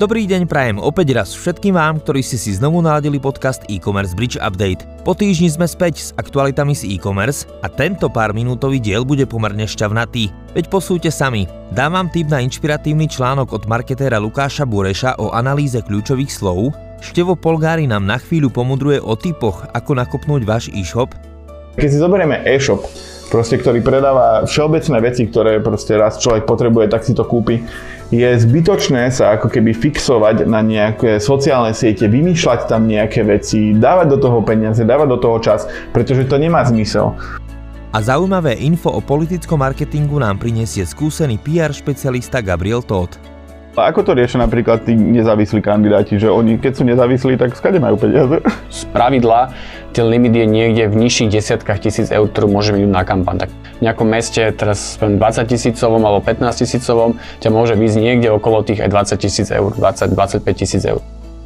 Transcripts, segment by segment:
Dobrý deň prajem opäť raz všetkým vám, ktorí ste si znovu naladili podcast e-commerce Bridge Update. Po týždni sme späť s aktualitami z e-commerce a tento pár minútový diel bude pomerne šťavnatý. Veď posúďte sami. Dám vám tip na inšpiratívny článok od marketéra Lukáša Bureša o analýze kľúčových slov. Števo Polgári nám na chvíľu pomudruje o typoch, ako nakopnúť váš e-shop. Keď si zoberieme e-shop, proste, ktorý predáva všeobecné veci, ktoré proste raz človek potrebuje, tak si to kúpi je zbytočné sa ako keby fixovať na nejaké sociálne siete, vymýšľať tam nejaké veci, dávať do toho peniaze, dávať do toho čas, pretože to nemá zmysel. A zaujímavé info o politickom marketingu nám prinesie skúsený PR špecialista Gabriel Todd. A ako to riešia napríklad tí nezávislí kandidáti, že oni keď sú nezávislí, tak skade majú peniaze? Z pravidla ten limit je niekde v nižších desiatkách tisíc eur, ktorú môže byť na kampaň. Tak v nejakom meste, teraz 20 tisícovom alebo 15 tisícovom, ťa môže výjsť niekde okolo tých aj 20 tisíc eur, 20-25 tisíc eur.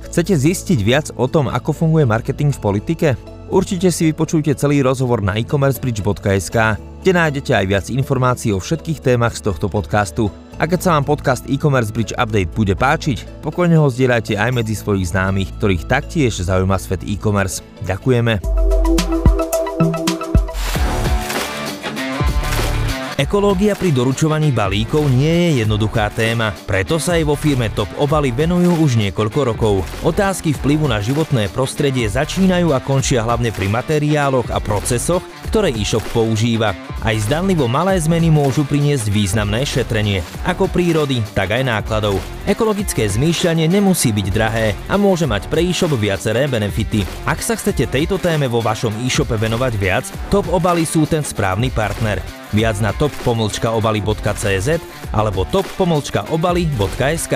Chcete zistiť viac o tom, ako funguje marketing v politike? Určite si vypočujte celý rozhovor na e-commercebridge.sk, kde nájdete aj viac informácií o všetkých témach z tohto podcastu. A keď sa vám podcast e-commerce Bridge Update bude páčiť, pokojne ho zdieľajte aj medzi svojich známych, ktorých taktiež zaujíma svet e-commerce. Ďakujeme. Ekológia pri doručovaní balíkov nie je jednoduchá téma, preto sa aj vo firme Top Obaly venujú už niekoľko rokov. Otázky vplyvu na životné prostredie začínajú a končia hlavne pri materiáloch a procesoch, ktoré e-shop používa. Aj zdanlivo malé zmeny môžu priniesť významné šetrenie, ako prírody, tak aj nákladov. Ekologické zmýšľanie nemusí byť drahé a môže mať pre e-shop viaceré benefity. Ak sa chcete tejto téme vo vašom e-shope venovať viac, Top Obaly sú ten správny partner. Viac na top-obaly.cz alebo top-obaly.sk.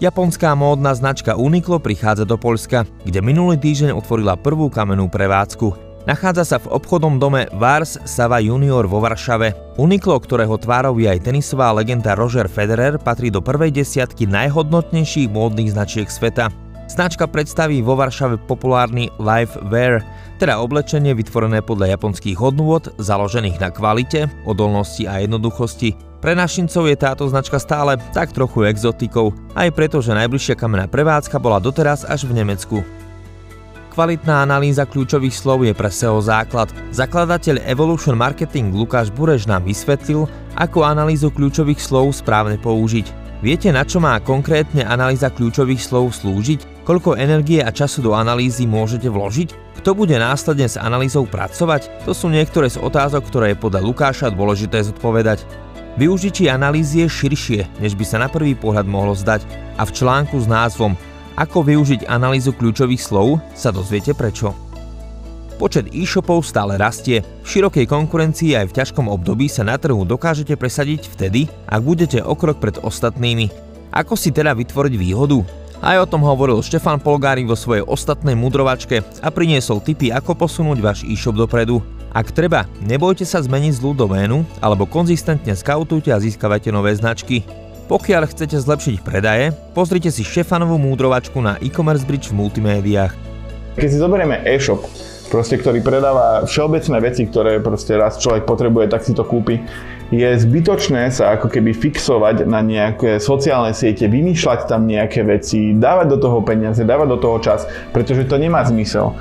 Japonská módna značka Uniqlo prichádza do Poľska, kde minulý týždeň otvorila prvú kamennú prevádzku. Nachádza sa v obchodnom dome Vars Sava Junior vo Varšave. Uniqlo, ktorého tvárov je aj tenisová legenda Roger Federer, patrí do prvej desiatky najhodnotnejších módnych značiek sveta. Značka predstaví vo Varšave populárny Live Wear, teda oblečenie vytvorené podľa japonských hodnôt, založených na kvalite, odolnosti a jednoduchosti. Pre našincov je táto značka stále tak trochu exotikou, aj preto, že najbližšia kamenná prevádzka bola doteraz až v Nemecku. Kvalitná analýza kľúčových slov je pre SEO základ. Zakladateľ Evolution Marketing Lukáš Bureš nám vysvetlil, ako analýzu kľúčových slov správne použiť. Viete, na čo má konkrétne analýza kľúčových slov slúžiť? Koľko energie a času do analýzy môžete vložiť? Kto bude následne s analýzou pracovať? To sú niektoré z otázok, ktoré je podľa Lukáša dôležité zodpovedať. Využitie analýzy je širšie, než by sa na prvý pohľad mohlo zdať a v článku s názvom Ako využiť analýzu kľúčových slov sa dozviete prečo. Počet e-shopov stále rastie. V širokej konkurencii aj v ťažkom období sa na trhu dokážete presadiť vtedy, ak budete o krok pred ostatnými. Ako si teda vytvoriť výhodu? Aj o tom hovoril Štefan Polgári vo svojej ostatnej mudrovačke a priniesol tipy, ako posunúť váš e-shop dopredu. Ak treba, nebojte sa zmeniť zlú doménu alebo konzistentne skautujte a získavajte nové značky. Pokiaľ chcete zlepšiť predaje, pozrite si Štefanovú múdrovačku na e-commerce bridge v multimédiách. Keď si zoberieme e-shop, proste, ktorý predáva všeobecné veci, ktoré proste raz človek potrebuje, tak si to kúpi. Je zbytočné sa ako keby fixovať na nejaké sociálne siete, vymýšľať tam nejaké veci, dávať do toho peniaze, dávať do toho čas, pretože to nemá zmysel.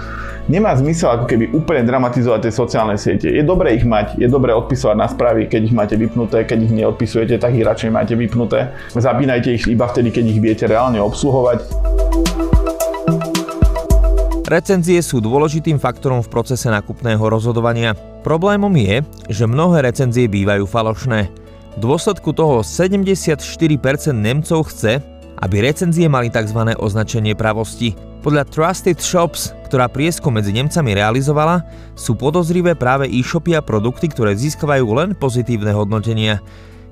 Nemá zmysel ako keby úplne dramatizovať tie sociálne siete. Je dobré ich mať, je dobré odpisovať na správy, keď ich máte vypnuté, keď ich neodpisujete, tak ich radšej máte vypnuté. Zapínajte ich iba vtedy, keď ich viete reálne obsluhovať. Recenzie sú dôležitým faktorom v procese nákupného rozhodovania. Problémom je, že mnohé recenzie bývajú falošné. V dôsledku toho 74% Nemcov chce, aby recenzie mali tzv. označenie pravosti. Podľa Trusted Shops, ktorá prieskum medzi Nemcami realizovala, sú podozrivé práve e-shopy a produkty, ktoré získavajú len pozitívne hodnotenia.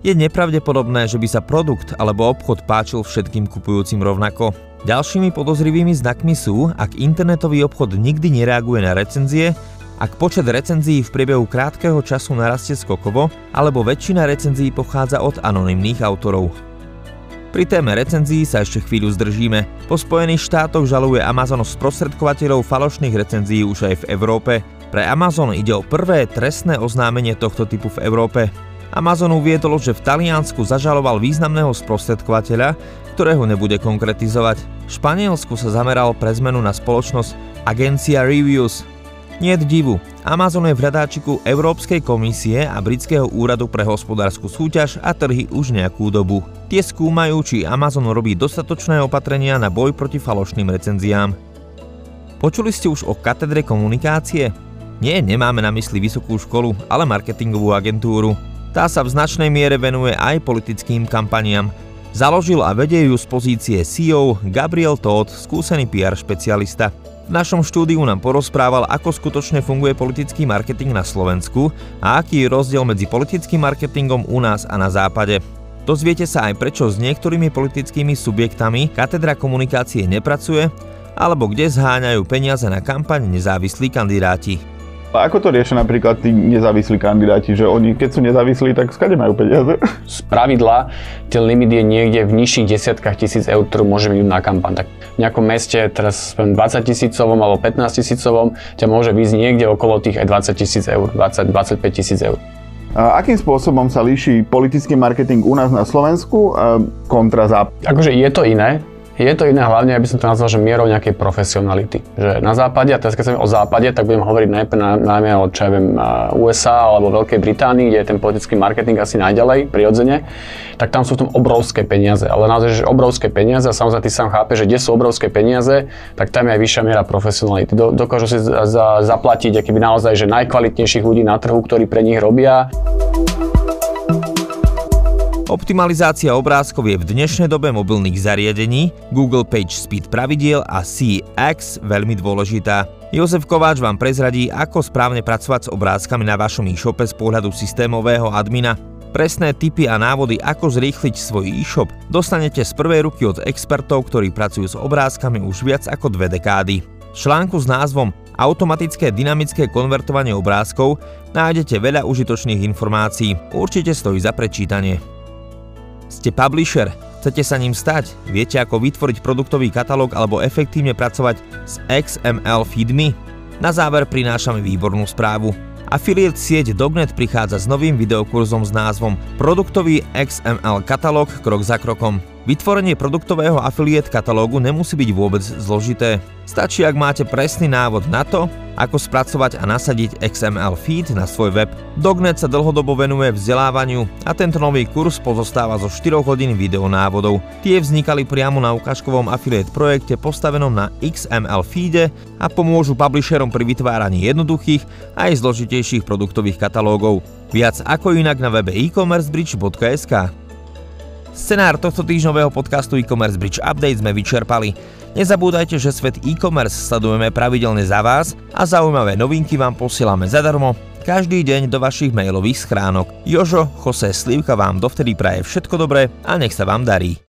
Je nepravdepodobné, že by sa produkt alebo obchod páčil všetkým kupujúcim rovnako. Ďalšími podozrivými znakmi sú, ak internetový obchod nikdy nereaguje na recenzie, ak počet recenzií v priebehu krátkeho času narastie skokovo, alebo väčšina recenzií pochádza od anonymných autorov. Pri téme recenzií sa ešte chvíľu zdržíme. Po Spojených štátoch žaluje Amazon sprostredkovateľov falošných recenzií už aj v Európe. Pre Amazon ide o prvé trestné oznámenie tohto typu v Európe. Amazon uviedol, že v Taliansku zažaloval významného sprostredkovateľa, ktorého nebude konkretizovať. V Španielsku sa zameral pre zmenu na spoločnosť Agencia Reviews. Nie divu, Amazon je v hľadáčiku Európskej komisie a Britského úradu pre hospodárskú súťaž a trhy už nejakú dobu. Tie skúmajú, či Amazon robí dostatočné opatrenia na boj proti falošným recenziám. Počuli ste už o katedre komunikácie? Nie, nemáme na mysli vysokú školu, ale marketingovú agentúru. Tá sa v značnej miere venuje aj politickým kampaniam. Založil a vedie ju z pozície CEO Gabriel Todd, skúsený PR špecialista. V našom štúdiu nám porozprával, ako skutočne funguje politický marketing na Slovensku a aký je rozdiel medzi politickým marketingom u nás a na západe. Dozviete sa aj prečo s niektorými politickými subjektami katedra komunikácie nepracuje, alebo kde zháňajú peniaze na kampaň nezávislí kandidáti. A ako to riešia napríklad tí nezávislí kandidáti, že oni keď sú nezávislí, tak skade majú peniaze? Z pravidla ten limit je niekde v nižších desiatkách tisíc eur, ktorú môže byť na kampaň. Tak v nejakom meste, teraz 20 tisícovom alebo 15 tisícovom, ťa môže byť niekde okolo tých aj 20 tisíc eur, 20-25 tisíc eur. A akým spôsobom sa líši politický marketing u nás na Slovensku kontra západ? Akože je to iné, je to iné hlavne, aby som to nazval, že mierou nejakej profesionality. Že na západe, a teraz keď sa o západe, tak budem hovoriť najmä, najmä o čo ja viem, USA alebo Veľkej Británii, kde je ten politický marketing asi najďalej, prirodzene, tak tam sú v tom obrovské peniaze. Ale naozaj, že obrovské peniaze a samozrejme ty sám chápe, že kde sú obrovské peniaze, tak tam je aj vyššia miera profesionality. Do, dokážu si za, za, zaplatiť akýby naozaj, že najkvalitnejších ľudí na trhu, ktorí pre nich robia. Optimalizácia obrázkov je v dnešnej dobe mobilných zariadení, Google Page Speed pravidiel a CX veľmi dôležitá. Jozef Kováč vám prezradí, ako správne pracovať s obrázkami na vašom e-shope z pohľadu systémového admina. Presné tipy a návody, ako zrýchliť svoj e-shop, dostanete z prvej ruky od expertov, ktorí pracujú s obrázkami už viac ako dve dekády. V článku s názvom Automatické dynamické konvertovanie obrázkov nájdete veľa užitočných informácií. Určite stojí za prečítanie. Ste publisher? Chcete sa ním stať? Viete, ako vytvoriť produktový katalóg alebo efektívne pracovať s XML feedmi? Na záver prinášame výbornú správu. Affiliate sieť Dognet prichádza s novým videokurzom s názvom Produktový XML katalóg krok za krokom. Vytvorenie produktového affiliate katalógu nemusí byť vôbec zložité. Stačí, ak máte presný návod na to, ako spracovať a nasadiť XML feed na svoj web. Dognet sa dlhodobo venuje vzdelávaniu a tento nový kurz pozostáva zo 4 hodín videonávodov. Tie vznikali priamo na ukážkovom affiliate projekte postavenom na XML feede a pomôžu publisherom pri vytváraní jednoduchých aj zložitejších produktových katalógov. Viac ako inak na webe e-commercebridge.sk. Scenár tohto týždňového podcastu e-commerce Bridge Update sme vyčerpali. Nezabúdajte, že svet e-commerce sledujeme pravidelne za vás a zaujímavé novinky vám posielame zadarmo každý deň do vašich mailových schránok. Jožo, Jose Slivka vám dovtedy praje všetko dobré a nech sa vám darí.